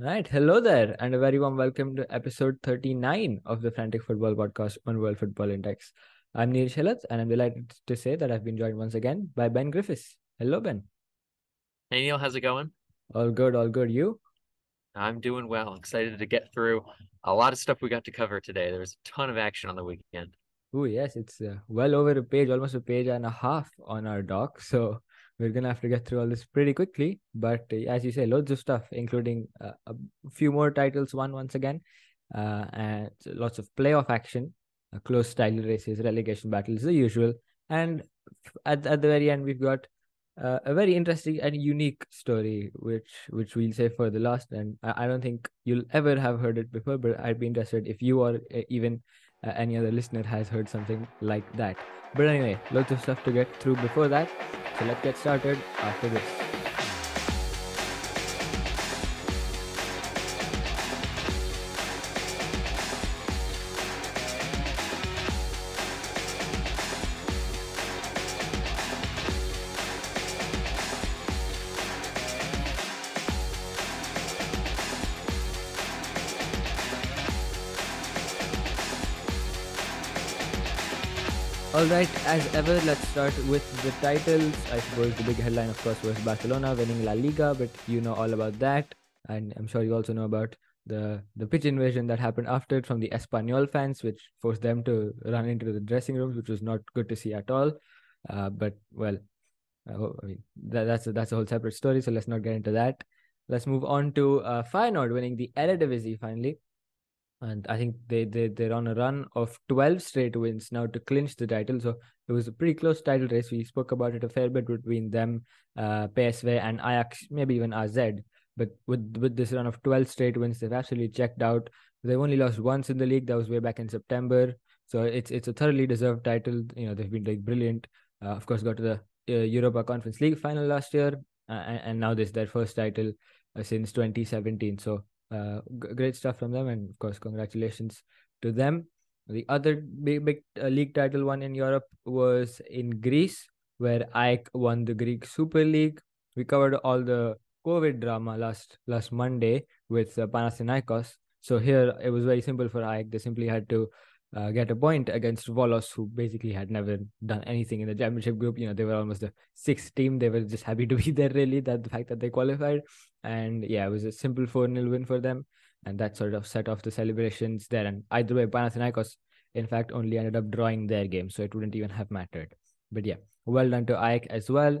Right. Hello there, and a very warm welcome to episode 39 of the Frantic Football Podcast on World Football Index. I'm Neel Shelat, and I'm delighted to say that I've been joined once again by Ben Griffis. Hello, Ben. Hey, Neel, how's it going? All good, all good. You? I'm doing well. Excited to get through a lot of stuff we got to cover today. There was a ton of action on the weekend. Oh, yes, it's uh, well over a page, almost a page and a half on our doc. So we're gonna have to get through all this pretty quickly. But uh, as you say, loads of stuff, including uh, a few more titles won once again, uh, and lots of playoff action, uh, close title races, relegation battles, the usual. And at at the very end, we've got uh, a very interesting and unique story, which which we'll say for the last. And I, I don't think you'll ever have heard it before, but I'd be interested if you or uh, even uh, any other listener has heard something like that. But anyway, lots of stuff to get through before that. So let's get started after this. All right, as ever, let's start with the titles. I suppose the big headline, of course, was Barcelona winning La Liga, but you know all about that, and I'm sure you also know about the the pitch invasion that happened after from the Espanyol fans, which forced them to run into the dressing rooms, which was not good to see at all. Uh, but well, I mean, that, that's a, that's a whole separate story, so let's not get into that. Let's move on to uh, Feyenoord winning the Eredivisie finally and I think they they they're on a run of twelve straight wins now to clinch the title. So it was a pretty close title race. We spoke about it a fair bit between them, uh, PSV and Ajax, maybe even AZ. But with with this run of twelve straight wins, they've actually checked out. They've only lost once in the league. That was way back in September. So it's it's a thoroughly deserved title. You know they've been like brilliant. Uh, of course, got to the uh, Europa Conference League final last year, uh, and, and now this their first title uh, since 2017. So uh, g- great stuff from them, and of course, congratulations to them. The other big, big uh, league title one in Europe was in Greece, where AEK won the Greek Super League. We covered all the COVID drama last last Monday with uh, Panathinaikos. So here it was very simple for AEK. They simply had to uh, get a point against Volos, who basically had never done anything in the championship group. You know, they were almost the sixth team. They were just happy to be there, really. That the fact that they qualified, and yeah, it was a simple four 0 win for them, and that sort of set off the celebrations there. And either way, Panathinaikos, in fact, only ended up drawing their game, so it wouldn't even have mattered. But yeah, well done to AEK as well.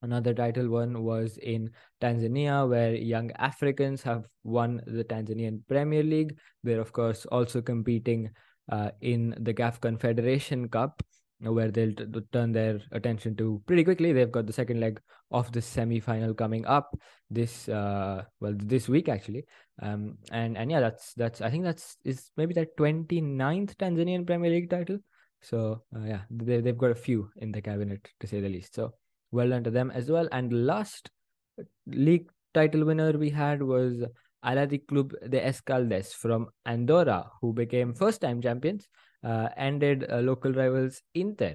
Another title one was in Tanzania, where young Africans have won the Tanzanian Premier League. They're, of course, also competing uh, in the CAF Confederation Cup, where they'll t- turn their attention to pretty quickly. They've got the second leg of the semi-final coming up this uh well this week actually. Um and and yeah that's that's i think that's is maybe that 29th tanzanian premier league title. So uh, yeah they, they've got a few in the cabinet to say the least. So well done to them as well. And last league title winner we had was Athletic Club de Escaldes from Andorra, who became first time champions, uh, ended uh, local rivals Inter.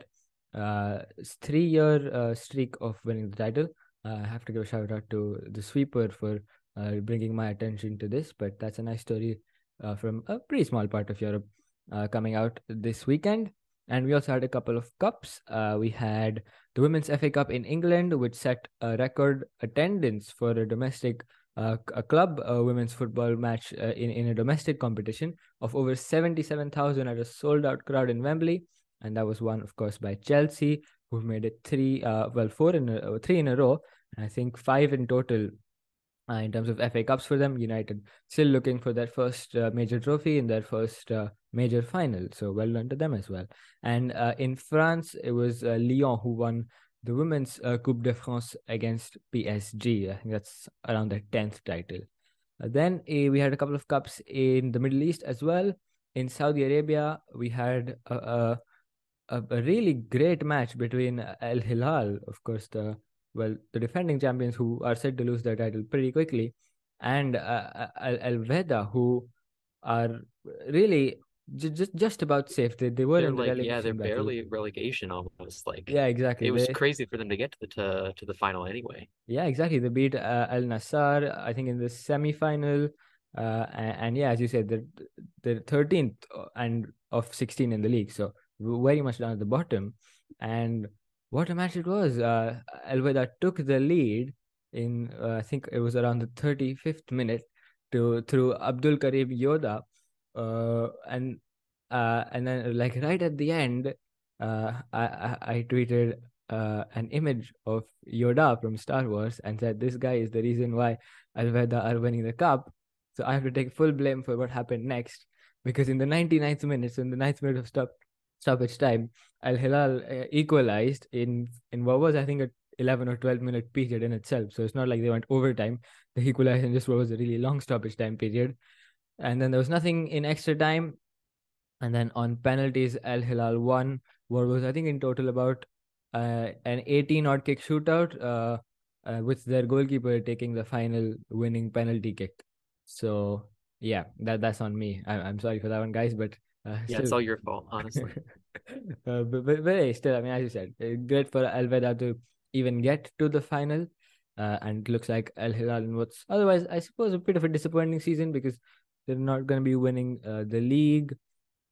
Uh, three year uh, streak of winning the title. Uh, I have to give a shout out to the sweeper for uh, bringing my attention to this, but that's a nice story from a pretty small part of Europe coming out this weekend. And we also had a couple of cups. We had the Women's FA Cup in England, which set a record attendance for a domestic uh, a club uh, women's football match uh, in, in a domestic competition of over 77,000 at a sold out crowd in Wembley. And that was won, of course, by Chelsea, who've made it three, uh, well, four in a, three in a row. And I think five in total uh, in terms of FA Cups for them. United still looking for their first uh, major trophy in their first uh, major final. So well done to them as well. And uh, in France, it was uh, Lyon who won the women's uh, Coupe de France against PSG. I think that's around their 10th title. Uh, then uh, we had a couple of cups in the Middle East as well. In Saudi Arabia, we had a, a, a, really great match between Al Hilal, of course, the well, the defending champions who are said to lose their title pretty quickly, and uh, Al Wehda, who are really just just about safe. They they were they're in like yeah, they're battle. barely relegation almost. Like Yeah, exactly. it was They- crazy for them to get to the to, to the final anyway. Yeah, exactly. They beat uh, Al Nassr, I think, in the semi-final. Uh, and, and yeah, as you said, they're they're thirteenth and of sixteen in the league, so very much down at the bottom. And what a match it was! Uh, Al Wehda took the lead in uh, I think it was around the thirty fifth minute to through Abdul Karim Yoda, uh, and uh, and then like right at the end, uh, I, I I tweeted uh, an image of Yoda from Star Wars and said, This guy is the reason why Al Wehda are winning the cup. So I have to take full blame for what happened next. Because in the 99th minute, so in the ninth minute of stop stoppage time, Al Hilal uh, equalized in, in what was, I think, a 11 or 12 minute period in itself. So it's not like they went overtime. They equalized in just what was a really long stoppage time period. And then there was nothing in extra time. And then on penalties, Al Hilal won what was, I think, in total about uh, an 18 odd kick shootout, uh, uh, with their goalkeeper taking the final winning penalty kick. So yeah, that that's on me. I, I'm sorry for that one, guys, but uh, Yeah, it's all your fault, honestly. uh, but, but, but hey, still, I mean, as you said, uh, great for Al Wehda to even get to the final. Uh, and it looks like Al Hilal in what's otherwise, I suppose, a bit of a disappointing season because they're not going to be winning uh, the league.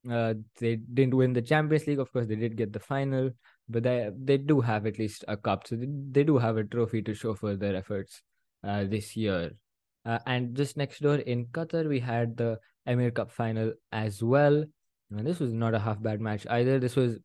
Uh, they didn't win the Champions League. Of course, they did get the final, but they they do have at least a cup, so they, they do have a trophy to show for their efforts uh, this year. Uh, and just next door in Qatar, we had the Emir Cup final as well. And this was not a half bad match either. This was,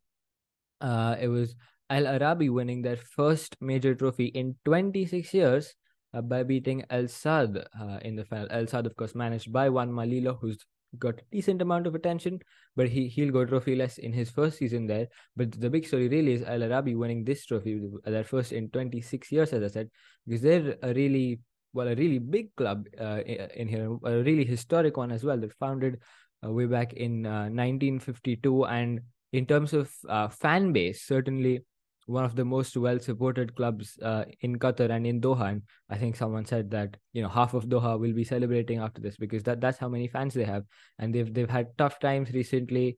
uh, it was Al Arabi winning their first major trophy in 26 years uh, by beating Al Sadd uh, in the final. Al Sadd, of course, managed by Juanma Lillo, who's got a decent amount of attention, but he he'll go trophyless in his first season there. But the big story really is Al Arabi winning this trophy, their first in 26 years, as I said, because they're a really well a really big club uh, in here, a really historic one as well. That founded uh, way back in uh, 1952, and in terms of uh, fan base, certainly one of the most well supported clubs uh, in Qatar and in Doha. And I think someone said that you know half of Doha will be celebrating after this because that that's how many fans they have, and they've they've had tough times recently.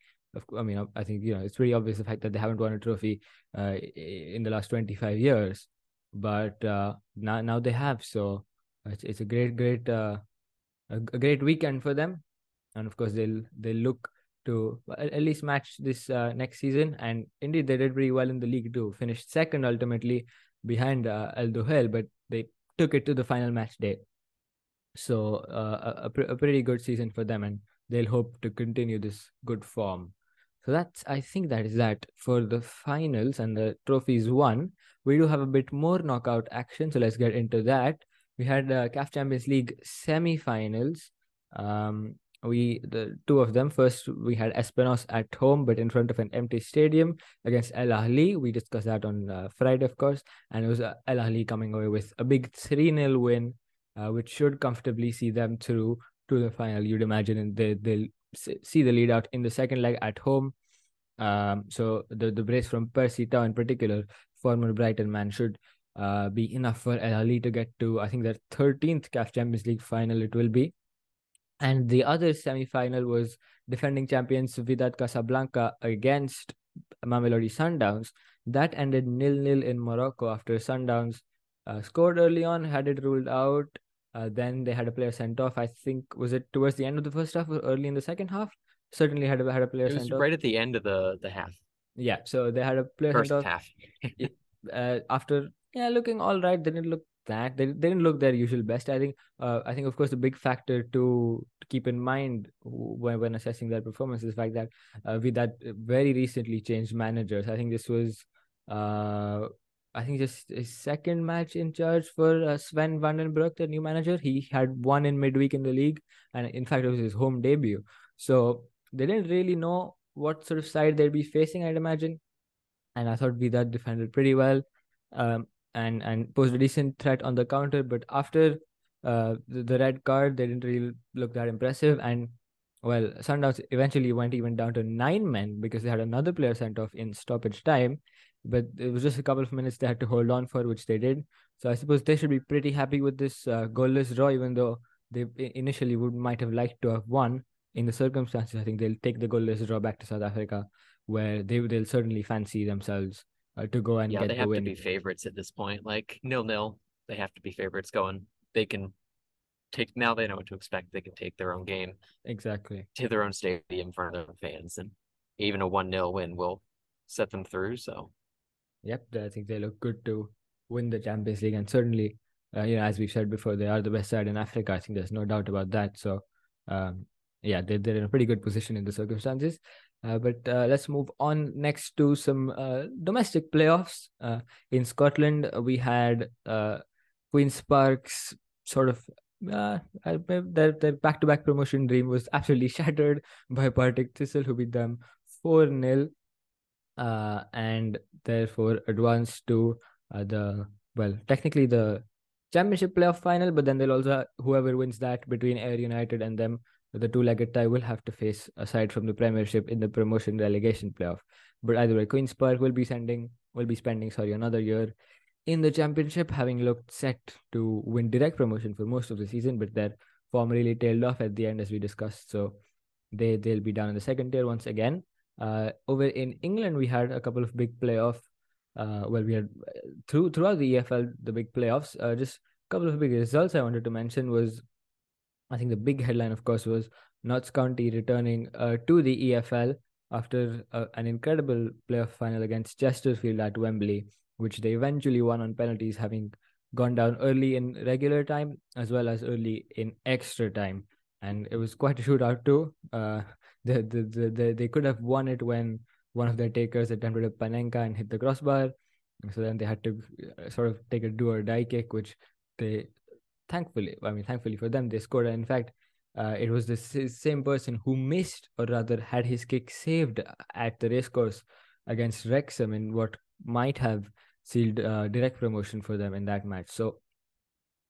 I mean, I think you know it's pretty obvious the fact that they haven't won a trophy uh, in the last twenty five years, but uh, now now they have. So it's it's a great great uh, a, great weekend for them, and of course they'll they'll look to at least match this uh, next season. And indeed, they did pretty well in the league too. Finished second ultimately behind uh, Al Duhail, but they took it to the final match day. So uh, a, pre- a pretty good season for them, and they'll hope to continue this good form. So that's I think that is that for the finals and the trophies won. We do have a bit more knockout action, so let's get into that. We had uh, CAF Champions League semi-finals. Um, we the two of them. First, we had Esperance at home, but in front of an empty stadium against El Ahly. We discussed that on uh, Friday, of course, and it was uh, El Ahly coming away with a big three 0 win, uh, which should comfortably see them through to the final. You'd imagine, and they they'll see the lead out in the second leg at home. Um, so the the brace from Percy Tau in particular, former Brighton man, should uh, be enough for El Ahly to get to I think their thirteenth CAF Champions League final. It will be. And the other semi-final was defending champions Wydad Casablanca against Mamelodi Sundowns. That ended nil-nil in Morocco after Sundowns uh, scored early on, had it ruled out. Uh, then they had a player sent off. I think was it towards the end of the first half or early in the second half? Certainly had a, had a player It was sent off. right at the end of the the half, Yeah, so they had a player first sent off half. uh, after yeah looking all right didn't look that. They, they didn't look their usual best. I think uh, i think of course the big factor to, to keep in mind when, when assessing their performance is the fact that uh, we that very recently changed managers. I think this was uh I think just his second match in charge for uh, Sven Vandenbroeck, the new manager. He had one in midweek in the league, and in fact, it was his home debut. So they didn't really know what sort of side they'd be facing, I'd imagine. And I thought Wydad defended pretty well, um, and and posed a decent threat on the counter. But after uh, the, the red card, they didn't really look that impressive. And well, Sundowns eventually went even down to nine men because they had another player sent off in stoppage time. But it was just a couple of minutes they had to hold on for, which they did. So I suppose they should be pretty happy with this uh, goalless draw, even though they initially would might have liked to have won. in the circumstances, I think they'll take the goalless draw back to South Africa, where they they'll certainly fancy themselves to go and yeah, get they the have to be favorites at this point. Like nil nil, they have to be favorites going. They can take now. They know what to expect. They can take their own game Exactly. to their own stadium in front of their fans, and even a one 0 win will set them through. So Yep, I think they look good to win the Champions League, and certainly, uh, you know, as we've said before, they are the best side in Africa. I think there's no doubt about that. So, um, yeah, they're, they're in a pretty good position in the circumstances. Uh, but uh, let's move on next to some uh, domestic playoffs. Uh, in Scotland, we had uh, Queens Park's sort of uh, uh, their their back to back promotion dream was absolutely shattered by Partick Thistle, who beat them four 0 uh, and therefore advanced to uh, the well, technically the championship playoff final. But then they'll also whoever wins that between Ayr United and them, the two-legged tie will have to face aside from the Premiership in the promotion relegation playoff. But either way, Queens Park will be sending will be spending sorry another year in the championship, having looked set to win direct promotion for most of the season, but their form really tailed off at the end as we discussed. So they they'll be down in the second tier once again. Uh, over in England, we had a couple of big playoff. Uh, well, we had through throughout the EFL the big playoffs. Uh, just a couple of big results I wanted to mention was, I think the big headline, of course, was Notts County returning uh, to the EFL after uh, an incredible playoff final against Chesterfield at Wembley, which they eventually won on penalties, having gone down early in regular time as well as early in extra time. And it was quite a shootout too. Uh, the, the, the, the, they could have won it when one of their takers attempted a panenka and hit the crossbar. So then they had to uh, sort of take a do or die kick, which they thankfully, I mean, thankfully for them, they scored. And in fact, uh, it was the same person who missed or rather had his kick saved at the racecourse against Wrexham in what might have sealed uh, direct promotion for them in that match. So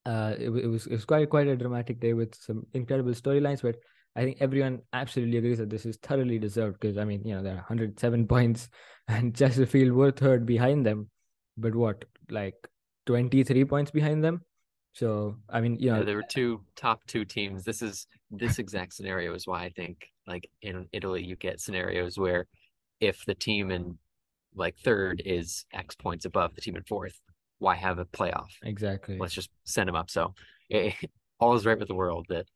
uh, it, it was it was quite quite a dramatic day with some incredible storylines. But I think everyone absolutely agrees that this is thoroughly deserved because I mean you know there are 107 points and Chesterfield were third behind them, but what like 23 points behind them. So I mean, you know, yeah, there were two top two teams. This is this exact scenario is why I think like in Italy you get scenarios where if the team in like third is X points above the team in fourth, why have a playoff? Exactly. Let's just send them up. So it, all is right with the world that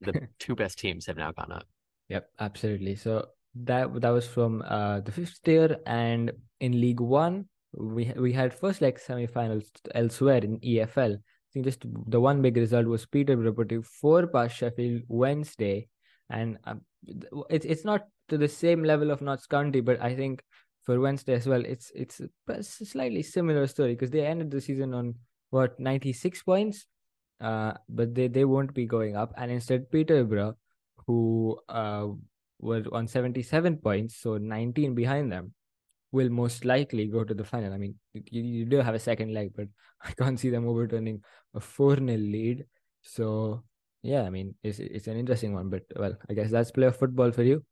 the two best teams have now gone up. Yep, absolutely. So that that was from uh, the fifth tier, and in League One we we had first like semi-finals elsewhere in EFL. I think just the one big result was Peterborough putting four past Sheffield Wednesday, and um, it's it's not to the same level of Notts County, but I think for Wednesday as well, it's it's a slightly similar story because they ended the season on what 96 points, uh, but they they won't be going up, and instead Peterborough, who uh were on 77 points, so 19 behind them, will most likely go to the final. I mean, you, you do have a second leg, but I can't see them overturning a 4 0 lead. So, yeah, I mean, it's, it's an interesting one, but well, I guess that's playoff football for you.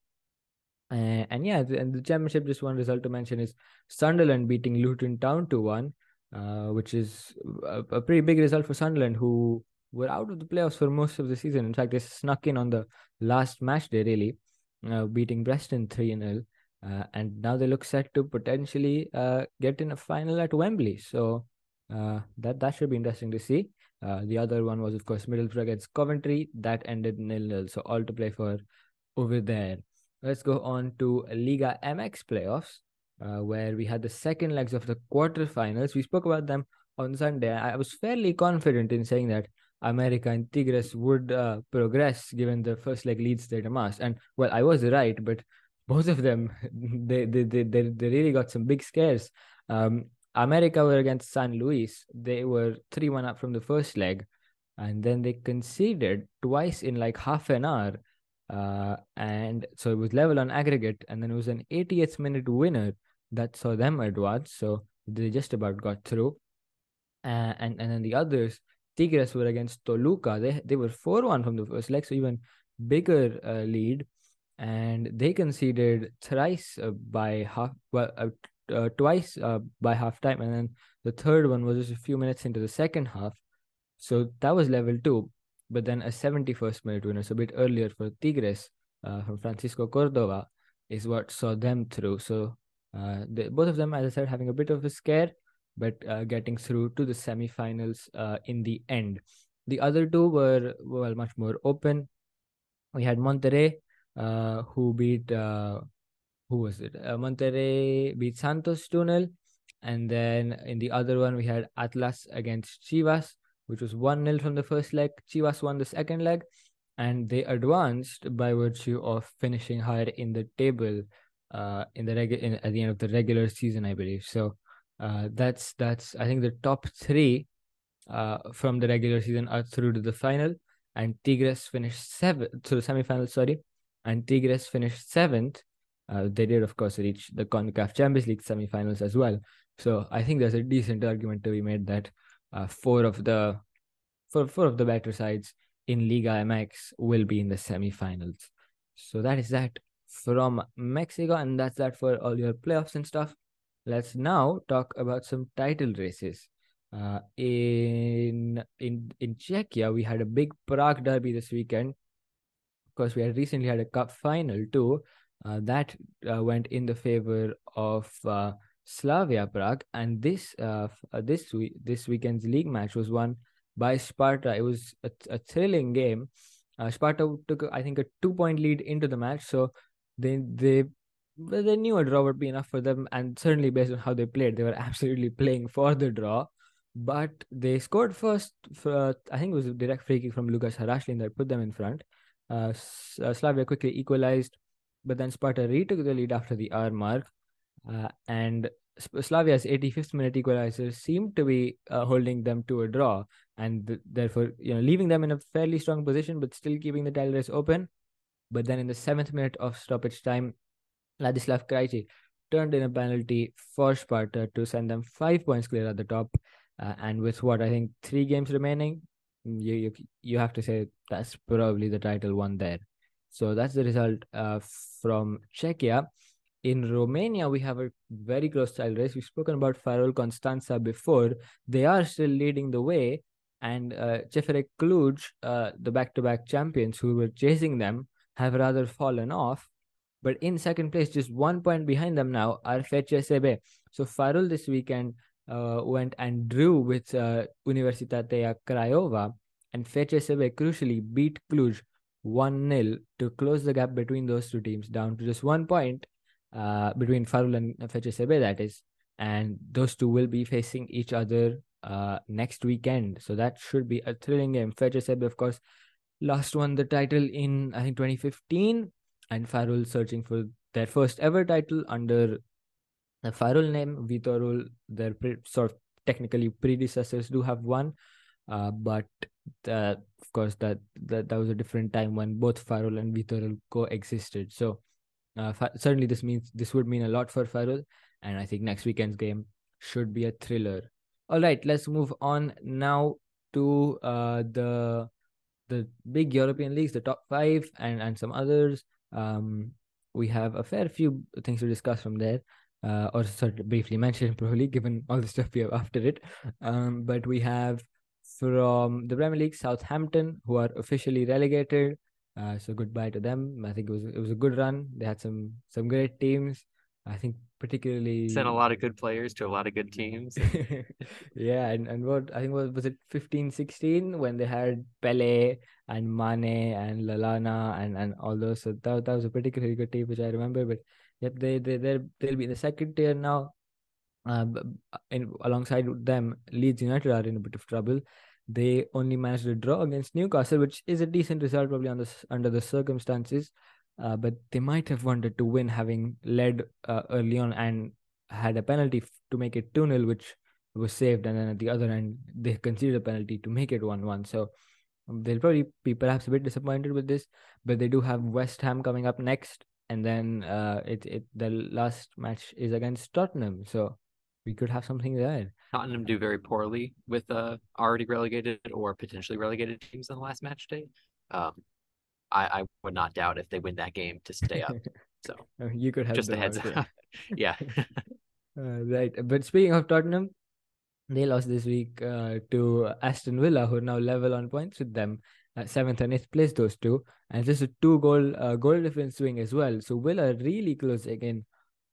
Uh, and yeah, the, and the championship, just one result to mention is Sunderland beating Luton Town to 1, uh, which is a, a pretty big result for Sunderland, who were out of the playoffs for most of the season. In fact, they snuck in on the last match day, really, uh, beating Preston 3 0. Uh, and now they look set to potentially uh, get in a final at Wembley. So uh, that that should be interesting to see. Uh, the other one was, of course, Middlesbrough against Coventry. That ended nil nil. So all to play for over there. Let's go on to Liga MX playoffs, uh, where we had the second legs of the quarterfinals. We spoke about them on Sunday. I was fairly confident in saying that America and Tigres would uh, progress given the first leg leads they'd amassed. And well, I was right, but both of them they they they, they, really got some big scares. Um, America were against San Luis. They were 3 1 up from the first leg, and then they conceded twice in like half an hour. Uh, and so it was level on aggregate, and then it was an 80th minute winner that saw them advance. So they just about got through. Uh, and and then the others, Tigres were against Toluca. They they were 4 1 from the first leg, so even bigger uh, lead and they conceded thrice uh, by half well uh, uh, twice uh, by half time and then the third one was just a few minutes into the second half so that was level 2 but then a 71st minute winner so a bit earlier for Tigres uh, from Francisco Cordova is what saw them through. So uh, they, both of them, as I said, having a bit of a scare, but getting through to the semifinals in the end. The other two were well much more open. We had Monterrey, uh, who beat uh, who was it? Uh, Monterrey beat Santos 2 0. And then in the other one, we had Atlas against Chivas, which was 1 0 from the first leg. Chivas won the second leg, and they advanced by virtue of finishing higher in the table uh, in the regu- at the end of the regular season, I believe. So uh, that's that's I think the top three uh, from the regular season are through to the final, and Tigres finished seventh to the semifinal. Sorry, and Tigres finished seventh. Uh, they did, of course, reach the CONCACAF Champions League semifinals as well. So I think there's a decent argument to be made that uh, four of the four, four of the better sides in Liga MX will be in the semifinals. So that is that from Mexico, and that's that for all your playoffs and stuff. Let's now talk about some title races. Uh, in in in Czechia, we had a big Prague derby this weekend. Of course, we had recently had a cup final too. Uh, that uh, went in the favor of uh, Slavia Prague, and this uh, uh, this week this weekend's league match was won by Sparta. It was a, a thrilling game. Uh, Sparta took, I think, a two point lead into the match, so they they they knew a draw would be enough for them, and certainly based on how they played, they were absolutely playing for the draw. But they scored first. For, I think it was a direct free kick from Lukáš Haraslín that put them in front. Uh, uh, Slavia quickly equalized, but then Sparta retook the lead after the hour mark. Uh, and Slavia's 85th minute equalizer seemed to be uh, holding them to a draw, and th- therefore, you know, leaving them in a fairly strong position, but still keeping the title race open. But then, in the seventh minute of stoppage time, Ladislav Krejci turned in a penalty for Sparta to send them five points clear at the top. Uh, and with what I think three games remaining, you, you you have to say that's probably the title one there. So that's the result uh, from Czechia. In Romania, we have a very close style race. We've spoken about Farul Constanța before. They are still leading the way. And uh, CFR Cluj, uh, the back to back champions who were chasing them, have rather fallen off. But in second place, just one point behind them now, are FCSB. So Farul this weekend uh, went and drew with uh, Universitatea Craiova, and FCSB crucially beat Cluj 1 0 to close the gap between those two teams down to just one point uh, between Farul and FCSB, that is. And those two will be facing each other uh, next weekend. So that should be a thrilling game. FCSB, of course, last won the title in, I think, 2015, and Farul searching for their first ever title under Farul name. Viitorul, their pre- sort of technically predecessors, do have one. Uh, but uh, of course, that, that that was a different time when both Farul and Viitorul coexisted. So uh, certainly, this means this would mean a lot for Farul, and I think next weekend's game should be a thriller. All right, let's move on now to uh, the the big European leagues, the top five, and and some others. Um, we have a fair few things to discuss from there, uh, or sort of briefly mention probably, given all the stuff we have after it. Um, but we have from the Premier League, Southampton, who are officially relegated. Uh, so goodbye to them. I think it was it was a good run. They had some some great teams. I think particularly sent a lot of good players to a lot of good teams. yeah, and, and what I think was was it 15, 16 when they had Pellè and Mane and Lallana and, and all those. So that, that was a particularly good team which I remember. But yep, they they they they'll be in the second tier now. Uh, in, alongside them, Leeds United are in a bit of trouble they only managed a draw against Newcastle, which is a decent result probably on under the circumstances. Uh, but they might have wanted to win, having led uh, early on and had a penalty f- to make it 2 0, which was saved. And then at the other end, they conceded a penalty to make it 1 1. So um, they'll probably be perhaps a bit disappointed with this, but they do have West Ham coming up next. And then uh, it, it the last match is against Tottenham. So we could have something there. Tottenham do very poorly with uh, already relegated or potentially relegated teams on the last match day. Um, I, I would not doubt if they win that game to stay up. So you could have just a heads up. yeah. uh, right. But speaking of Tottenham, they lost this week uh, to Aston Villa, who are now level on points with them. seventh and eighth place, those two, and just a two goal uh, goal difference swing as well. So Villa really close again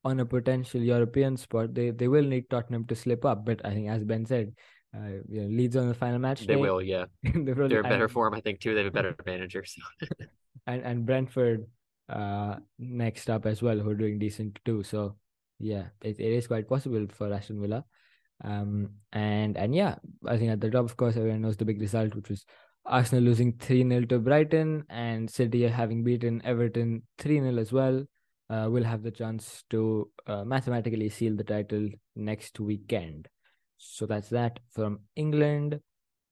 on a potential European spot. They they will need Tottenham to slip up, but I think as Ben said, uh, you know, Leeds on the final match. They day, will, yeah. they They're in better form, I think, too. They have a better manager. So and and Brentford uh next up as well who are doing decent too. So yeah, it, it is quite possible for Aston Villa. Um and and yeah, I think at the top of course everyone knows the big result which was Arsenal losing 3-0 to Brighton and City having beaten Everton 3-0 as well. Uh, will have the chance to uh, mathematically seal the title next weekend. So that's that from England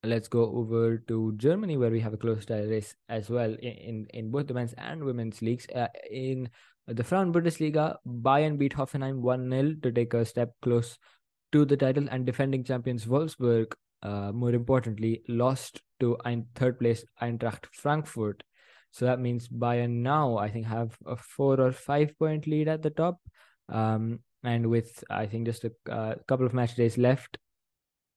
let's go over to Germany, where we have a close tie race as well in, in, in both the men's and women's leagues. Uh, in the Frauen Bundesliga, Bayern beat Hoffenheim 1 0 to take a step close to the title, and defending champions Wolfsburg, uh, more importantly, lost to ein- third place Eintracht Frankfurt. So that means Bayern now, I think, have a four or five point lead at the top. Um, and with, I think, just a uh, couple of match days left,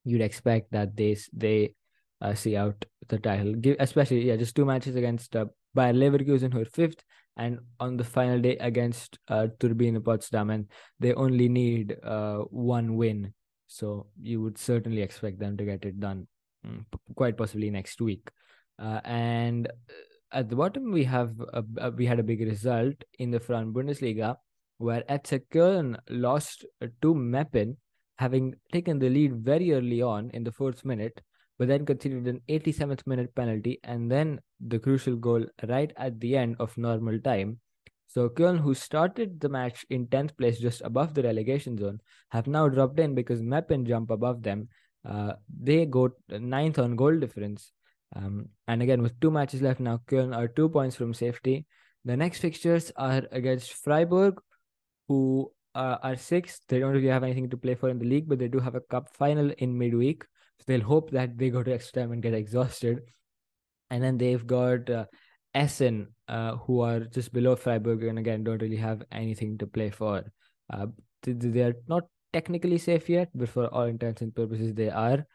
you'd expect that they they uh, see out the title. Give especially yeah, just two matches against uh, Bayer Leverkusen who are fifth, and on the final day against uh, Turbine Potsdam, and they only need uh, one win. So you would certainly expect them to get it done, mm, quite possibly next week. Uh, and uh, at the bottom we have a, a- we had a big result in the Frauen Bundesliga where FC Köln lost uh, to Meppen having taken the lead very early on in the fourth minute, but then conceded an 87th minute penalty and then the crucial goal right at the end of normal time. So Köln, who started the match in 10th place just above the relegation zone, have now dropped in because Meppen jump above them. Uh, they go ninth on goal difference. Um, and again, with two matches left now, Köln are two points from safety. The next fixtures are against Freiburg, who uh, are sixth. They don't really have anything to play for in the league, but they do have a cup final in midweek. So they'll hope that they go to extra time and get exhausted. And then they've got uh, Essen, uh, who are just below Freiburg and again don't really have anything to play for. Uh, th- th- they are not technically safe yet, but for all intents and purposes, they are.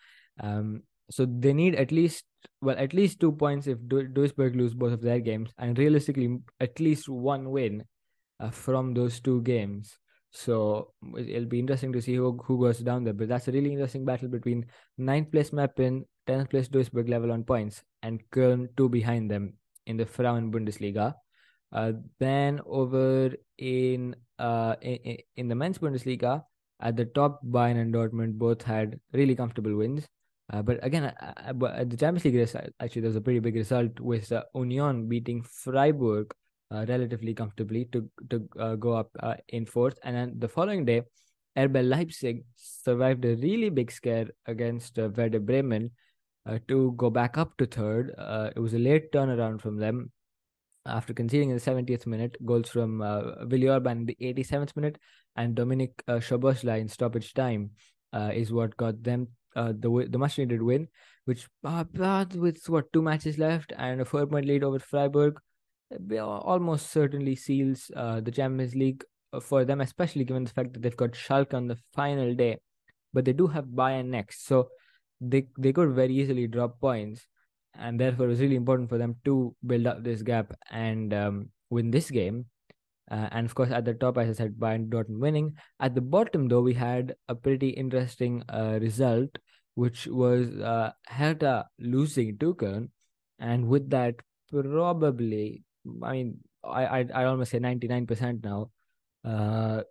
Um, so they need at least well at least two points if Du- Duisburg lose both of their games, and realistically at least one win uh, from those two games. So it- it'll be interesting to see who who goes down there. But that's a really interesting battle between ninth place Meppen, tenth place Duisburg level on points, and Köln two behind them in the Frauen Bundesliga. Uh, then over in uh in, in the men's Bundesliga, at the top, Bayern and Dortmund both had really comfortable wins. Uh, but again, uh, uh, at the Champions League uh, actually, there was a pretty big result with uh, Union beating Freiburg uh, relatively comfortably to to uh, go up uh, in fourth. And then the following day, RB Leipzig survived a really big scare against uh, Werder Bremen uh, to go back up to third. Uh, it was a late turnaround from them after conceding in the 70th minute, goals from uh, in the 87th minute and Dominic uh, Szoboszlai in stoppage time uh, is what got them uh, the the much needed win, which uh, with what two matches left and a four point lead over Freiburg, uh, almost certainly seals uh, the Champions League uh, for them, especially given the fact that they've got Schalke on the final day, but they do have Bayern next, so they they could very easily drop points, and therefore it was really important for them to build up this gap and um, win this game. Uh, and of course, at the top, as I said, Bayern Dortmund winning. At the bottom, though, we had a pretty interesting uh, result, which was uh, Hertha losing to Köln, and with that, probably, I mean, I I I almost say ninety nine percent now, uh,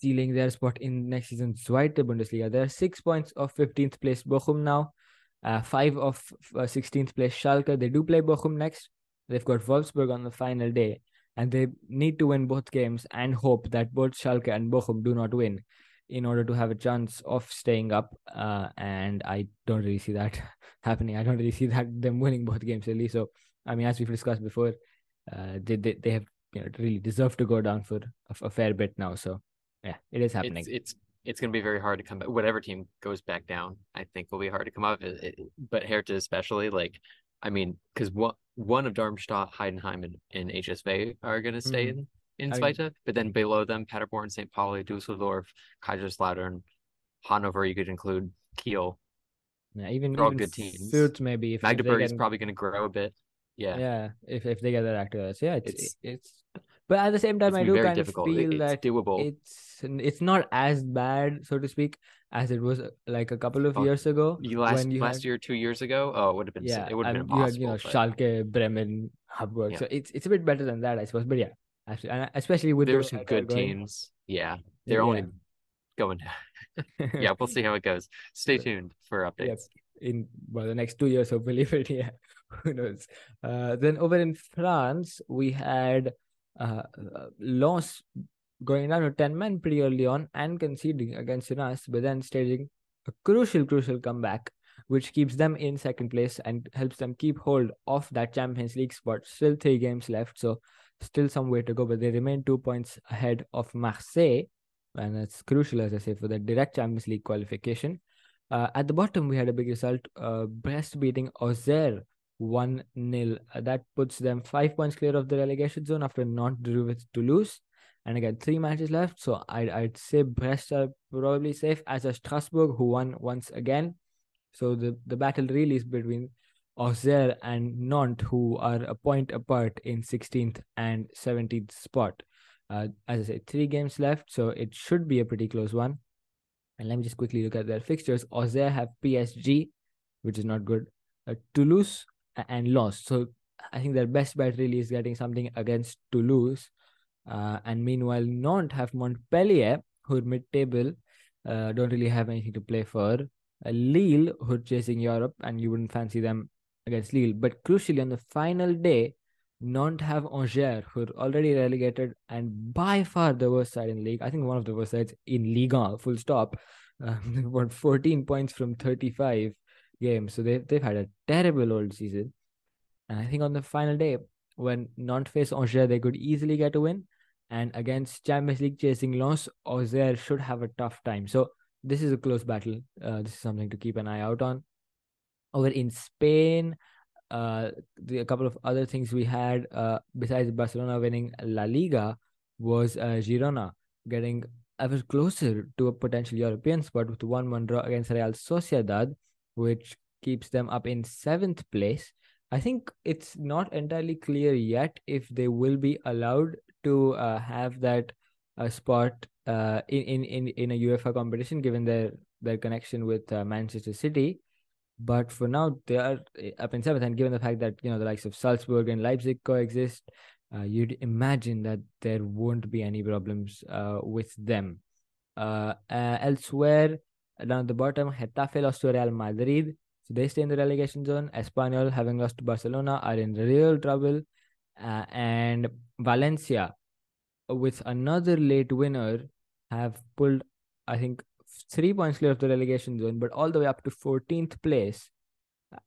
sealing their spot in next season's Zweite Bundesliga. They're six points of fifteenth place Bochum now, uh, five of sixteenth place Schalke. They do play Bochum next. They've got Wolfsburg on the final day and they need to win both games and hope that both Schalke and Bochum do not win in order to have a chance of staying up. Uh, and I don't really see that happening. I don't really see that them winning both games really. So I mean, as we've discussed before, uh, they, they they have you know really deserved to go down for a, a fair bit now. So yeah, it is happening. it's it's it's going to be very hard to come back. Whatever team goes back down, I think will be hard to come up. It, it, but Hertha especially, like, I mean, because one one of Darmstadt, Heidenheim, and, and HSV are going to stay Mhm. in in I mean- but then below them, Paderborn, St. Pauli, Dusseldorf, Kaiserslautern, Hanover. You could include Kiel. Yeah, even They're all even good teams. Fürth maybe if, Magdeburg is get- probably going to grow a bit. Yeah. yeah if, if they get their act together. Yeah, it's It's- it's, but at the same time I do kind difficult. of feel it's that doable. it's it's not as bad so to speak as it was uh, like a couple of Oh, years ago you last last had- year, two years ago. Oh, it would have been. yeah it would have been you had you know but Schalke, Bremen, Hamburg. Yeah. So it's it's a bit better than that I suppose. But yeah, actually, and especially with there the were some good going. teams. Yeah, they're Yeah. only going down. yeah, we'll see how it goes. Stay tuned for updates. Yep. in well the next two years hopefully but yeah who knows uh then over in france we had uh Lens going down to 10 men pretty early on and conceding against Rennes, but then staging a crucial crucial comeback which keeps them in second place and helps them keep hold of that champions league spot still three games left so still some way to go but they remain two points ahead of marseille and that's crucial as i say for the direct champions league qualification uh, at the bottom, we had a big result. Uh, Brest beating Auxerre 1 0. Uh, that puts them five points clear of the relegation zone after not drew with Toulouse. And again, three matches left. So I'd, I'd say Brest are probably safe, as are Strasbourg, who won once again. So the, the battle really is between Auxerre and Nantes, who are a point apart in 16th and 17th spot. Uh, as I say, three games left, so it should be a pretty close one. And let me just quickly look at their fixtures. Auxerre have PSG, which is not good. Uh, Toulouse a- and lost. So I think their best bet really is getting something against Toulouse. Uh, and meanwhile, Nantes have Montpellier, who are mid-table, uh, don't really have anything to play for. Uh, Lille, who are chasing Europe, and you wouldn't fancy them against Lille. But crucially, on the final day, Nantes have Angers, who are already relegated and by far the worst side in the league. I think one of the worst sides in Ligue 1, full stop. Um, they've 14 points from 35 games. So they've, they've had a terrible old season. And I think on the final day, when Nantes face Angers, they could easily get a win. And against Champions League chasing Lens, Auxerre should have a tough time. So this is a close battle. Uh, this is something to keep an eye out on. Over in Spain, uh, the, a couple of other things we had uh, besides Barcelona winning La Liga was uh, Girona getting ever closer to a potential European spot with one one draw against Real Sociedad, which keeps them up in seventh place. I think it's not entirely clear yet if they will be allowed to uh, have that uh, spot uh, in, in in a UEFA competition, given their their connection with uh, Manchester City. But for now, they are uh, up in seventh, and given the fact that you know the likes of Salzburg and Leipzig coexist, uh, you'd imagine that there won't be any problems with them. Elsewhere, down at the bottom, Getafe lost to Real Madrid, so they stay in the relegation zone. Espanyol, having lost to Barcelona, are in real trouble, uh, and Valencia, with another late winner, have pulled, I think, three points clear of the relegation zone, but all the way up to 14th place.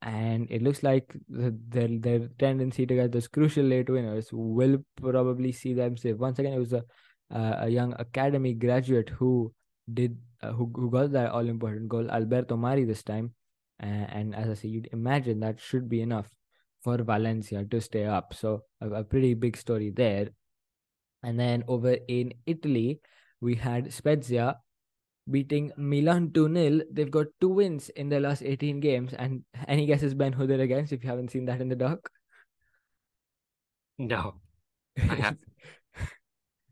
And it looks like the, their their tendency to get those crucial late winners will probably see them safe. Once again, it was a uh, a young academy graduate who did uh, who who got that all important goal, Alberto Mari this time. Uh, and as I say, you'd imagine that should be enough for Valencia to stay up. So a, a pretty big story there. And then over in Italy, we had Spezia beating Milan 2 0. They've got two wins in their last 18 games. And any guesses, Ben, who they're against if you haven't seen that in the doc? No.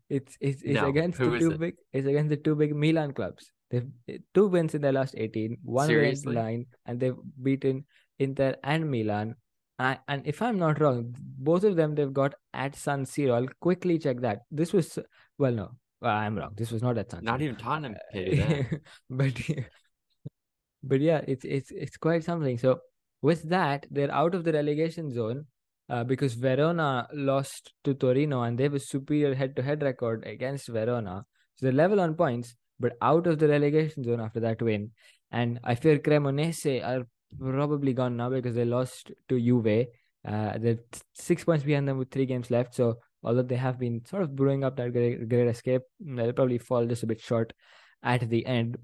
it's it's it's No, against who the two it? big it's against the two big Milan clubs. They've two wins in their last 18, one win nine, and they've beaten Inter and Milan. I, and if I'm not wrong, both of them they've got at San Siro. I'll quickly check that. This was well, no, well, I'm wrong. This was not at San Siro. Not even Tottenham uh, can but but yeah, it's it's it's quite something. So with that, they're out of the relegation zone uh, because Verona lost to Torino and they have a superior head-to-head record against Verona. So they're level on points, but out of the relegation zone after that win. And I fear Cremonese are probably gone now because they lost to Juve. Uh, they're six points behind them with three games left. So although they have been sort of brewing up that great, great escape, they'll probably fall just a bit short at the end.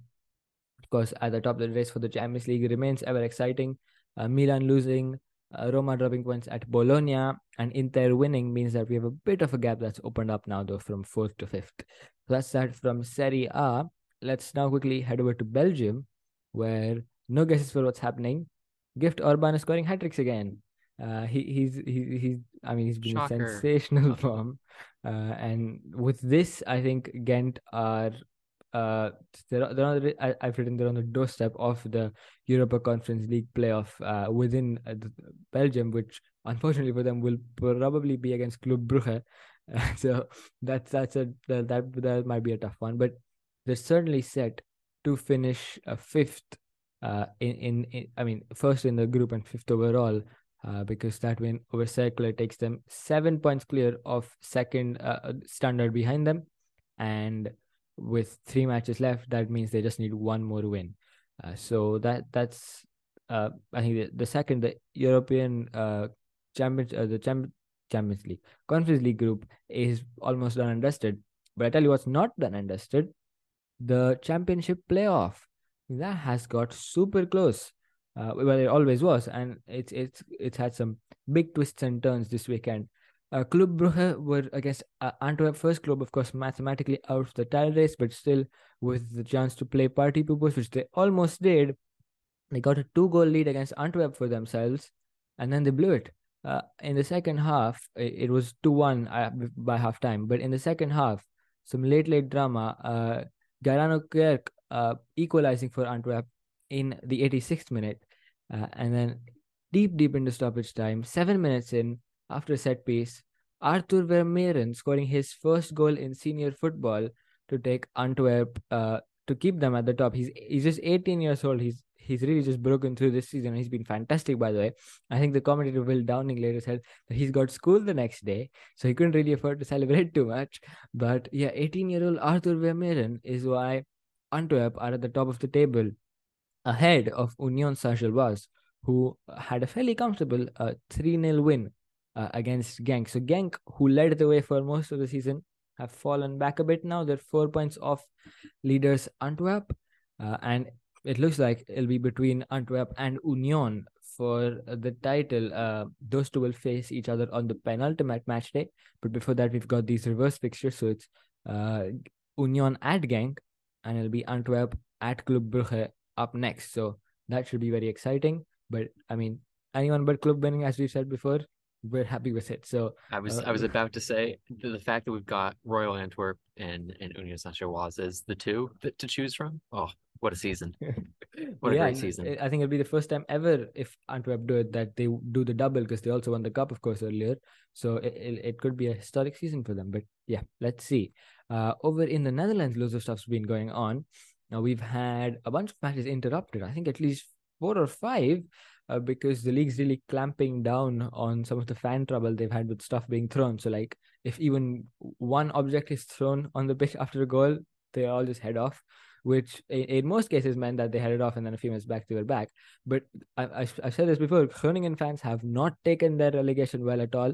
Of course, at the top the race for the Champions League remains ever exciting. Uh, Milan losing, uh, Roma dropping points at Bologna, and Inter winning means that we have a bit of a gap that's opened up now, though, from fourth to fifth. So that's that from Serie A. Let's now quickly head over to Belgium, where no guesses for what's happening. Gift Orban is scoring hat tricks again. Uh, he he's he, he's I mean he's been Shocker. sensational form, uh, and with this I think Ghent are uh they're, they're on the, I, I've written they're on the doorstep of the Europa Conference League playoff uh, within uh, Belgium, which unfortunately for them will probably be against Club Brugge. So that's that's a that, that that might be a tough one, but they're certainly set to finish fifth uh, in, in, in I mean first in the group and fifth overall uh, because that win over Cercle takes them seven points clear of second uh, standard behind them, and with three matches left, that means they just need one more win. Uh, so that that's uh, I think the, the second the European uh, Champions uh, the Champ- Champions League Conference League group is almost done and dusted. But I tell you what's not done and dusted: the Championship playoff that has got super close. Uh, well, it always was, and it's it's it's had some big twists and turns this weekend. Uh, Club Brugge were against uh, Antwerp first club, of course, mathematically out of the title race, but still with the chance to play party poopers, which they almost did. They got a two goal lead against Antwerp for themselves, and then they blew it. Uh, in the second half, it, was 2 1 uh, by half time, but in the second half, some late, late drama. Uh, Gyrano Kerk uh, equalizing for Antwerp in the 86th minute. Uh, and then deep, deep into stoppage time, seven minutes in, after a set piece, Arthur Vermeeren scoring his first goal in senior football to take Antwerp uh, to keep them at the top. He's he's just 18 years old. He's he's really just broken through this season. He's been fantastic, by the way. I think the commentator Will Downing later said that he's got school the next day, so he couldn't really afford to celebrate too much. But yeah, 18 year old Arthur Vermeeren is why Antwerp are at the top of the table, ahead of Union Saint-Gilloise, who had a fairly comfortable uh, 3 0 win uh, against Genk. So Genk, who led the way for most of the season, have fallen back a bit now. They're four points off leaders Antwerp, uh, and it looks like it'll be between Antwerp and Union for the title. Uh, those two will face each other on the penultimate match day. But before that, we've got these reverse fixtures. So it's uh, Union at Genk, and it'll be Antwerp at Club Brugge up next. So that should be very exciting. But I mean, anyone but Club winning, as we've said before, we're happy with it. So I was uh, I was about to say the, the fact that we've got Royal Antwerp and and Union Saint-Gilloise as the two that, to choose from. Oh, what a season! What a yeah, great season. I think it'll be the first time ever if Antwerp do it that they do the double because they also won the cup, of course, earlier. So it, it, it could be a historic season for them. But yeah, let's see. Uh, over in the Netherlands, loads of stuff's been going on. Now we've had a bunch of matches interrupted. I think at least four or five. Uh, because the league's really clamping down on some of the fan trouble they've had with stuff being thrown. So, like, if even one object is thrown on the pitch after a goal, they all just head off, which in, in most cases meant that they headed off and then a few minutes back they were back. But I, I, I've said this before Groningen fans have not taken their relegation well at all.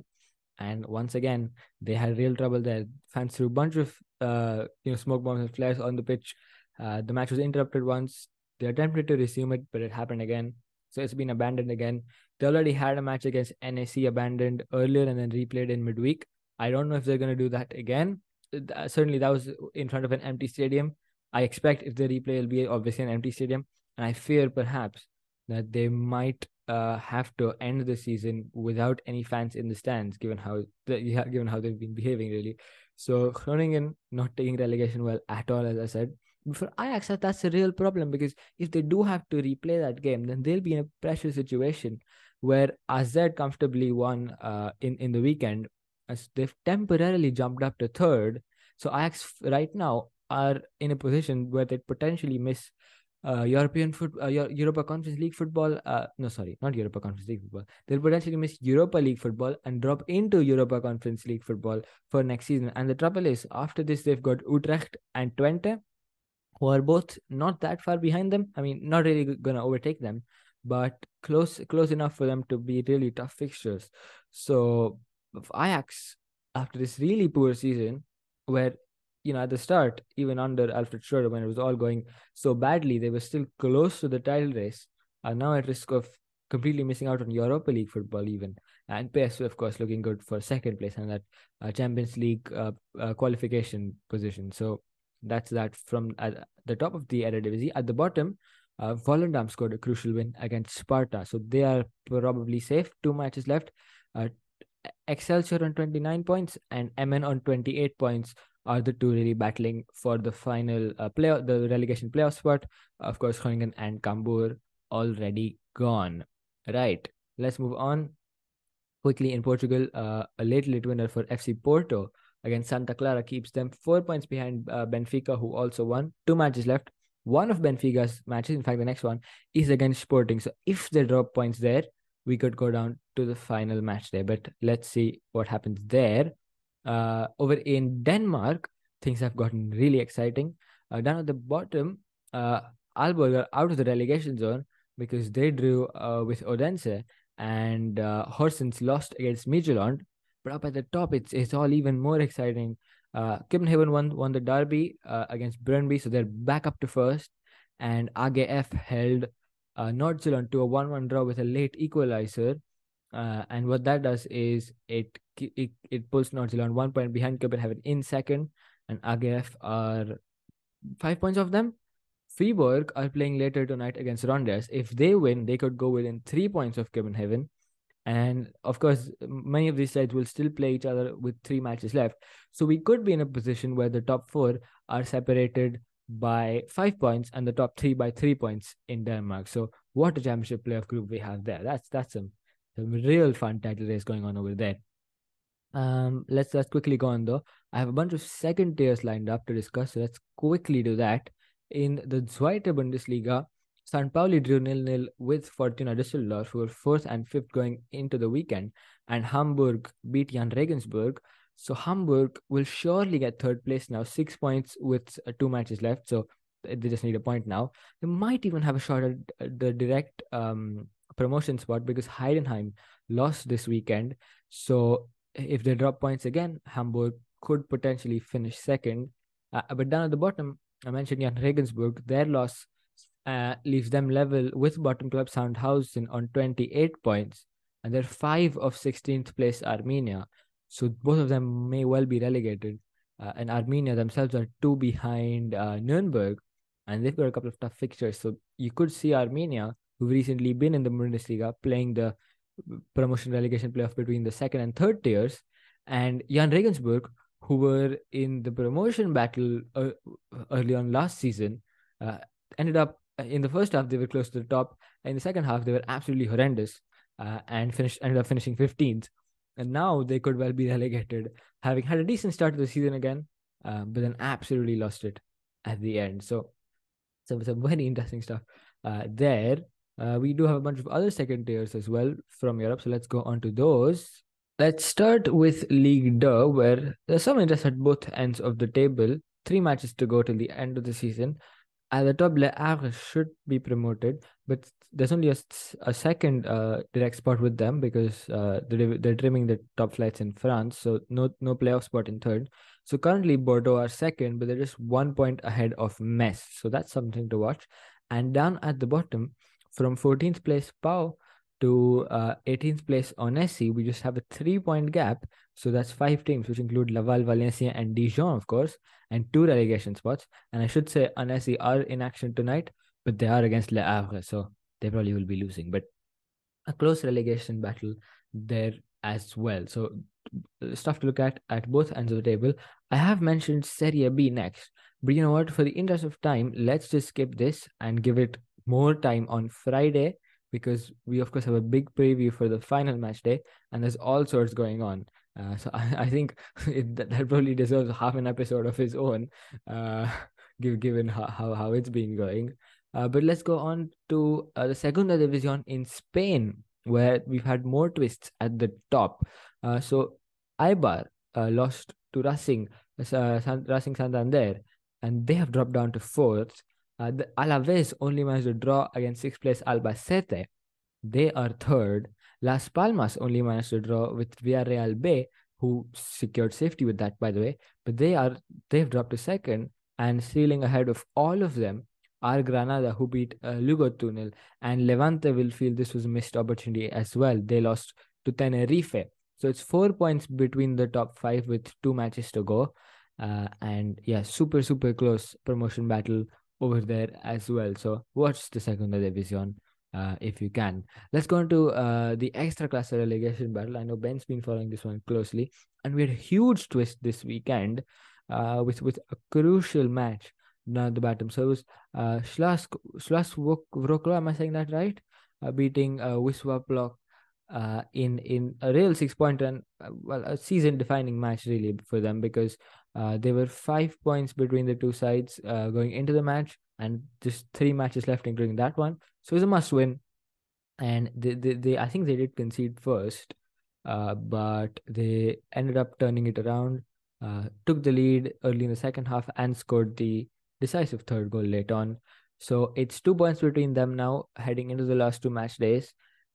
And once again, they had real trouble there. Fans threw a bunch of uh, you know smoke bombs and flares on the pitch. Uh, the match was interrupted once. They attempted to resume it, but it happened again. So it's been abandoned again. They already had a match against NAC abandoned earlier and then replayed in midweek. I don't know if they're going to do that again. Uh, certainly, that was in front of an empty stadium. I expect if the replay will be obviously an empty stadium, and I fear perhaps that they might uh, have to end the season without any fans in the stands, given how the, given how they've been behaving really. So Groningen not taking relegation well at all, as I said for Ajax, that's a real problem because if they do have to replay that game, then they'll be in a pressure situation where AZ comfortably won uh, in, in the weekend as they've temporarily jumped up to third. So Ajax right now are in a position where they potentially miss uh, European foot, uh, Europa Conference League football. Uh, no, sorry, not Europa Conference League football. They'll potentially miss Europa League football and drop into Europa Conference League football for next season. And the trouble is, after this, they've got Utrecht and Twente who are both not that far behind them. I mean, not really gonna overtake them, but close close enough for them to be really tough fixtures. So Ajax, after this really poor season, where you know at the start, even under Alfred Schreuder, when it was all going so badly, they were still close to the title race, are now at risk of completely missing out on Europa League football even. And PSV, of course, looking good for second place and that uh, Champions League uh, uh, qualification position. So that's that from at the top of the Eredivisie. At the bottom, uh, Volendam scored a crucial win against Sparta. So they are probably safe. Two matches left. Uh, Excelsior on 29 points and Emmen on 28 points are the two really battling for the final uh, play, the relegation playoff spot. Of course, Groningen and Cambuur already gone. Right. Let's move on. Quickly in Portugal, uh, a late late winner for FC Porto against Santa Clara keeps them four points behind uh, Benfica, who also won. Two matches left. One of Benfica's matches, in fact, the next one is against Sporting. So if they drop points there, we could go down to the final match there. But let's see what happens there. Uh, over in Denmark, things have gotten really exciting. Uh, down at the bottom, uh, Aalborg are out of the relegation zone because they drew uh, with Odense and uh, Horsens lost against Midtjylland. But up at the top, it's it's all even more exciting. Uh, København won won the derby uh, against Brøndby, so they're back up to first. And AGF held uh, to a 1-1 draw with a late equalizer. Uh, and what that does is it it, it pulls Nordsjælland one point behind Copenhagen in second, and AGF are five points off them. Viborg are playing later tonight against Randers. If they win, they could go within three points of Copenhagen. And of course, many of these sides will still play each other with three matches left. So we could be in a position where the top four are separated by five points and the top three by three points in Denmark. So what a championship playoff group we have there. That's that's some, some real fun title race going on over there. Um, let's let's quickly go on though. I have a bunch of second tiers lined up to discuss. So let's quickly do that. In the Zweite Bundesliga, St. Pauli drew nil-nil with Fortuna Düsseldorf, who were fourth and fifth going into the weekend, and Hamburg beat Jahn Regensburg. So Hamburg will surely get third place now, six points with uh, two matches left. So they just need a point now. They might even have a shot at the direct um, promotion spot because Heidenheim lost this weekend. So if they drop points again, Hamburg could potentially finish second. Uh, but down at the bottom, I mentioned Jahn Regensburg. Their loss uh, leaves them level with bottom club Sandhausen on 28 points, and they're five of 16th place Arminia. So both of them may well be relegated. Uh, and Arminia themselves are two behind uh, Nuremberg, and they've got a couple of tough fixtures. So you could see Arminia, who've recently been in the Bundesliga, playing the promotion relegation playoff between the second and third tiers, and Jahn Regensburg, who were in the promotion battle uh, early on last season, uh, ended up uh, in the first half they were close to the top. In the second half they were absolutely horrendous uh, and finished ended up finishing 15th. And now they could well be relegated, having had a decent start to the season again, uh, but then absolutely lost it at the end. So, some some very interesting stuff uh, there. Uh, we do have a bunch of other second tiers as well from Europe. So let's go on to those. Let's start with Ligue 2, where there's some interest at both ends of the table. Three matches to go till the end of the season at the top, Le Havre should be promoted, but there's only a, a second uh, direct spot with them because uh, they're, they're trimming the top flights in France, so no no playoff spot in third. So currently Bordeaux are second, but they're just one point ahead of Metz, so that's something to watch. And down at the bottom, from 14th place Pau to uh, 18th place Annecy, we just have a three point gap. So that's five teams, which include Laval, Valenciennes, and Dijon, of course, and two relegation spots. And I should say Annecy are in action tonight, but they are against Le Havre, so they probably will be losing. But a close relegation battle there as well. So stuff to look at at both ends of the table. I have mentioned Serie B next, but you know what? For the interest of time, let's just skip this and give it more time on Friday because we of course have a big preview for the final match day and there's all sorts going on. Uh, so I, I think it, that, that, probably deserves half an episode of its own uh, given how, how, how it's been going. Uh, but let's go on to uh, the segunda division in spain where we've had more twists at the top. Uh, so Eibar uh, lost to Racing, uh, Racing Santander and they have dropped down to fourth uh, the Alaves only managed to draw against sixth place Albacete. They are third. Las Palmas only managed to draw with Villarreal B, who secured safety with that, by the way. But they are they've dropped to second and stealing ahead of all of them are Granada, who beat uh, Lugo 2 And Levante will feel this was a missed opportunity as well. They lost to Tenerife. So it's four points between the top five with two matches to go. Uh, and yeah, super, super close promotion battle over there as well. So watch the Segunda División uh, if you can. Let's go into uh, the Ekstraklasa relegation battle. I know Ben's been following this one closely, and we had a huge twist this weekend uh, with with a crucial match down the bottom. So it was uh, Slask Wroclaw, am I saying that right? Uh, beating uh, Wisła Plock uh, in in a real six point and uh, well a season defining match really for them because uh, there were five points between the two sides uh, going into the match and just three matches left including that one. So it's a must win. And they, they, they i think they did concede first uh, but they ended up turning it around uh, took the lead early in the second half and scored the decisive third goal late on. So it's two points between them now heading into the last two match days.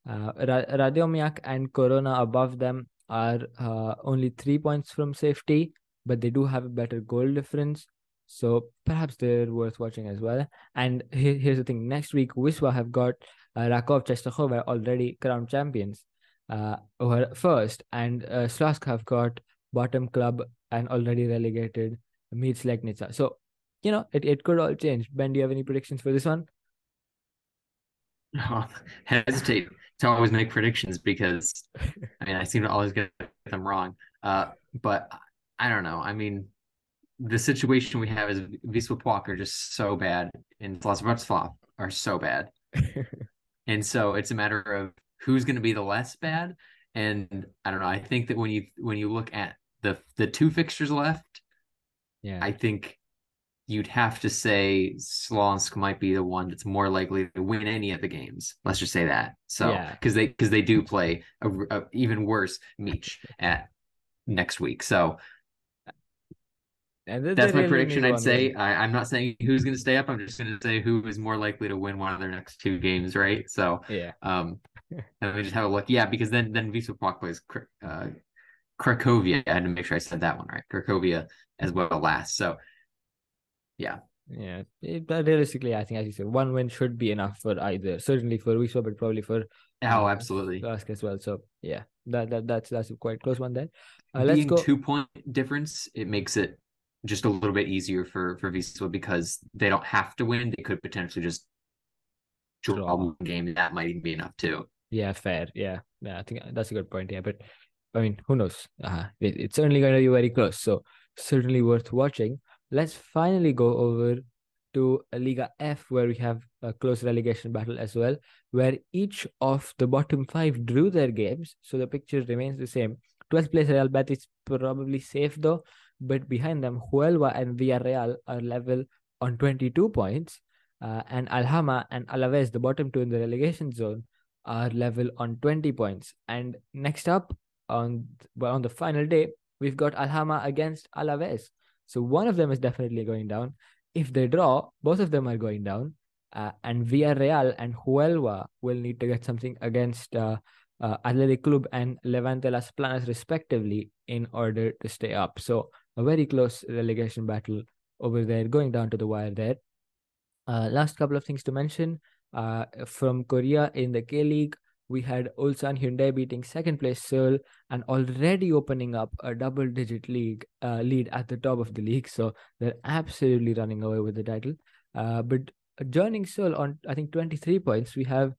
Uh, Radomiak and Korona above them are uh, only three points from safety, but they do have a better goal difference. So perhaps they're worth watching as well. And here, here's the thing: next week, Wisła have got uh, Raków Częstochowa already crowned champions, uh, first, and uh, Slask have got bottom club and already relegated Miedź Legnica. So you know it, it could all change. Ben, do you have any predictions for this one? Oh, hesitate to always make predictions because I mean I seem to always get them wrong. Uh, but I don't know. I mean, the situation we have is Wisła Płock are just so bad, and Wrocław are so bad, and so it's a matter of who's going to be the less bad. And I don't know. I think that when you when you look at the the two fixtures left, yeah, I think you'd have to say Śląsk might be the one that's more likely to win any of the games. Let's just say that. So because yeah. they because they do play a, a, even worse Miedź at next week. So that's my really prediction. I'd say I, am not saying who's going to stay up. I'm just going to say who is more likely to win one of their next two games. Right. So yeah. Um, let me just have a look. Yeah, because then then Wisła Płock plays uh, Cracovia. I had to make sure I said that one right. Cracovia as well last. So yeah. Yeah, it, but realistically, I think as you said, one win should be enough for either. Certainly for Wisła, but probably for oh, absolutely Ask as well. So yeah, that, that that's that's a quite close one there. Uh, let's go two point difference. It makes it just a little bit easier for for Wisła because they don't have to win. They could potentially just draw one game. That might even be enough too. Yeah, fair. Yeah, yeah. I think that's a good point. Yeah, but I mean, who knows? Uh, it, it's certainly going to be very close. So certainly worth watching let's finally go over to Liga F, where we have a close relegation battle as well, where each of the bottom five drew their games. So the picture remains the same. 12th place Real Betis probably safe though, but behind them, Huelva and Villarreal are level on 22 points. Uh, and Alhama and Alaves, the bottom two in the relegation zone, are level on 20 points. And next up on well, on the final day, we've got Alhama against Alaves. So one of them is definitely going down. If they draw, both of them are going down. Uh, and Villarreal and Huelva will need to get something against uh, uh, Athletic Club and Levante Las Planas, respectively, in order to stay up. So a very close relegation battle over there, going down to the wire there. Uh, last couple of things to mention uh, from Korea in the K League we had Ulsan Hyundai beating second place Seoul and already opening up a double digit league uh, lead at the top of the league. So they're absolutely running away with the title. Uh, but joining Seoul on, I think, 23 points, we have,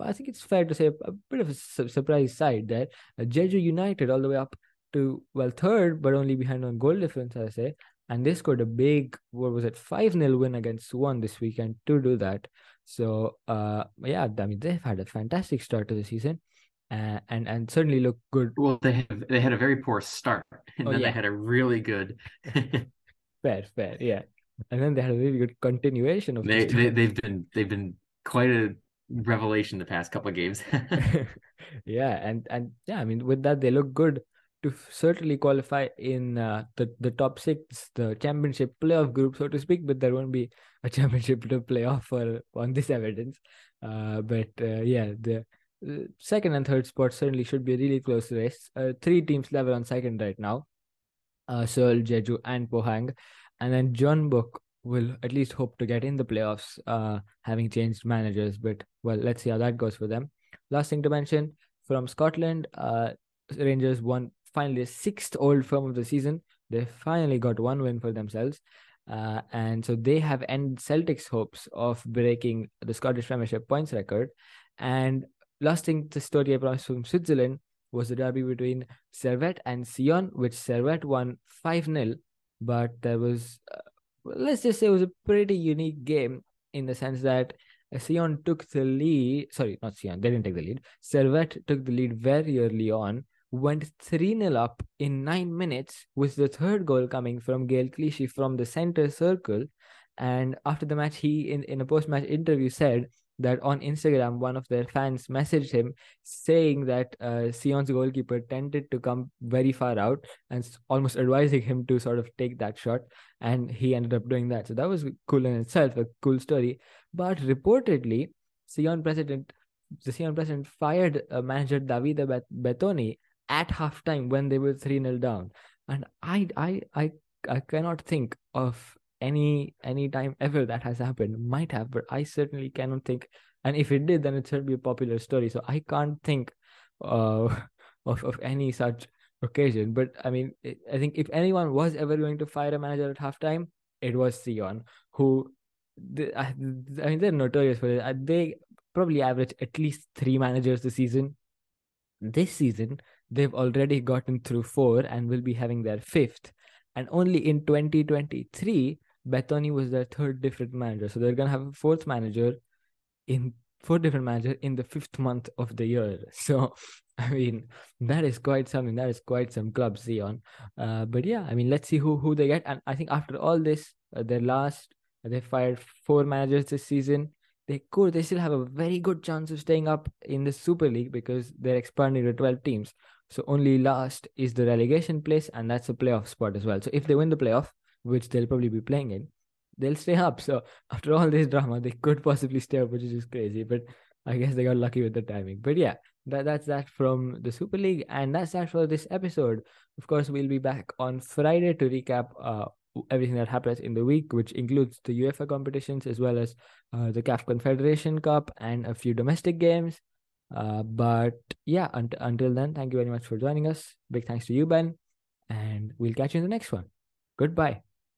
I think it's fair to say, a, bit of a su- surprise side there. Uh, Jeju United all the way up to, well, third, but only behind on goal difference, I say. And they scored a big, what was it, 5 0 win against Suwon this weekend to do that. So uh, yeah, I mean they've had a fantastic start to the season, uh, and and certainly look good. Well, they have they had a very poor start, and oh, then yeah. they had a really good. fair, fair, yeah, and then they had a really good continuation of. They, they they've been they've been quite a revelation the past couple of games. yeah, and and yeah, I mean with that they look good to certainly qualify in uh, the the top six, the championship playoff group, so to speak. But there won't be a championship to play off for on this evidence. Uh, but uh, yeah, the uh, second and third spot certainly should be a really close race. Uh, three teams level on second right now: uh, Seoul, Jeju, and Pohang, and then Jeonbuk will at least hope to get in the playoffs, uh, having changed managers. But well, let's see how that goes for them. Last thing to mention from Scotland, Rangers won finally sixth old firm of the season. They finally got one win for themselves. Uh, and so they have ended Celtic's hopes of breaking the Scottish Premiership points record. And last thing, the story I promised from Switzerland was the derby between Servette and Sion, which Servette won 5 0. But there was, uh, let's just say, it was a pretty unique game in the sense that Sion took the lead. Sorry, not Sion, they didn't take the lead. Servette took the lead very early on, went 3 0 up in nine minutes, with the third goal coming from Gael Clichy from the center circle. And after the match, he, in, in a post match interview, said that on Instagram, one of their fans messaged him saying that uh, Sion's goalkeeper tended to come very far out and almost advising him to sort of take that shot. And he ended up doing that. So that was cool in itself, a cool story. But reportedly, Sion president, the Sion president fired uh, manager Davide Bettoni at halftime when they were 3 0 down. And I, I, I, I cannot think of any any time ever that has happened. Might have but i certainly cannot think. And if it did then it should be a popular story. So i can't think uh, of, of any such occasion. But i mean i think if anyone was ever going to fire a manager at halftime it was sion who I mean they're notorious for it. They probably average at least three managers this season. This season they've already gotten through four and will be having their fifth and only in 2023 Bettoni was their third different manager. So they're gonna have a fourth manager in four different manager in the fifth month of the year. So I mean that is quite something. That is quite some club Sion. Uh, but yeah, I mean let's see who who they get. And I think after all this, uh, their last uh, they fired four managers this season. They could they still have a very good chance of staying up in the Super League because they're expanding to twelve teams. So only last is the relegation place, and that's a playoff spot as well. So if they win the playoff, which they'll probably be playing in, they'll stay up. So after all this drama, they could possibly stay up, which is just crazy. But I guess they got lucky with the timing. But yeah, that, that's that from the Super League. And that's that for this episode. Of course, we'll be back on Friday to recap uh, everything that happens in the week, which includes the UEFA competitions as well as uh, the CAF Confederation Cup and a few domestic games. Uh, but yeah, un- until then, thank you very much for joining us. Big thanks to you, Ben. And we'll catch you in the next one. Goodbye.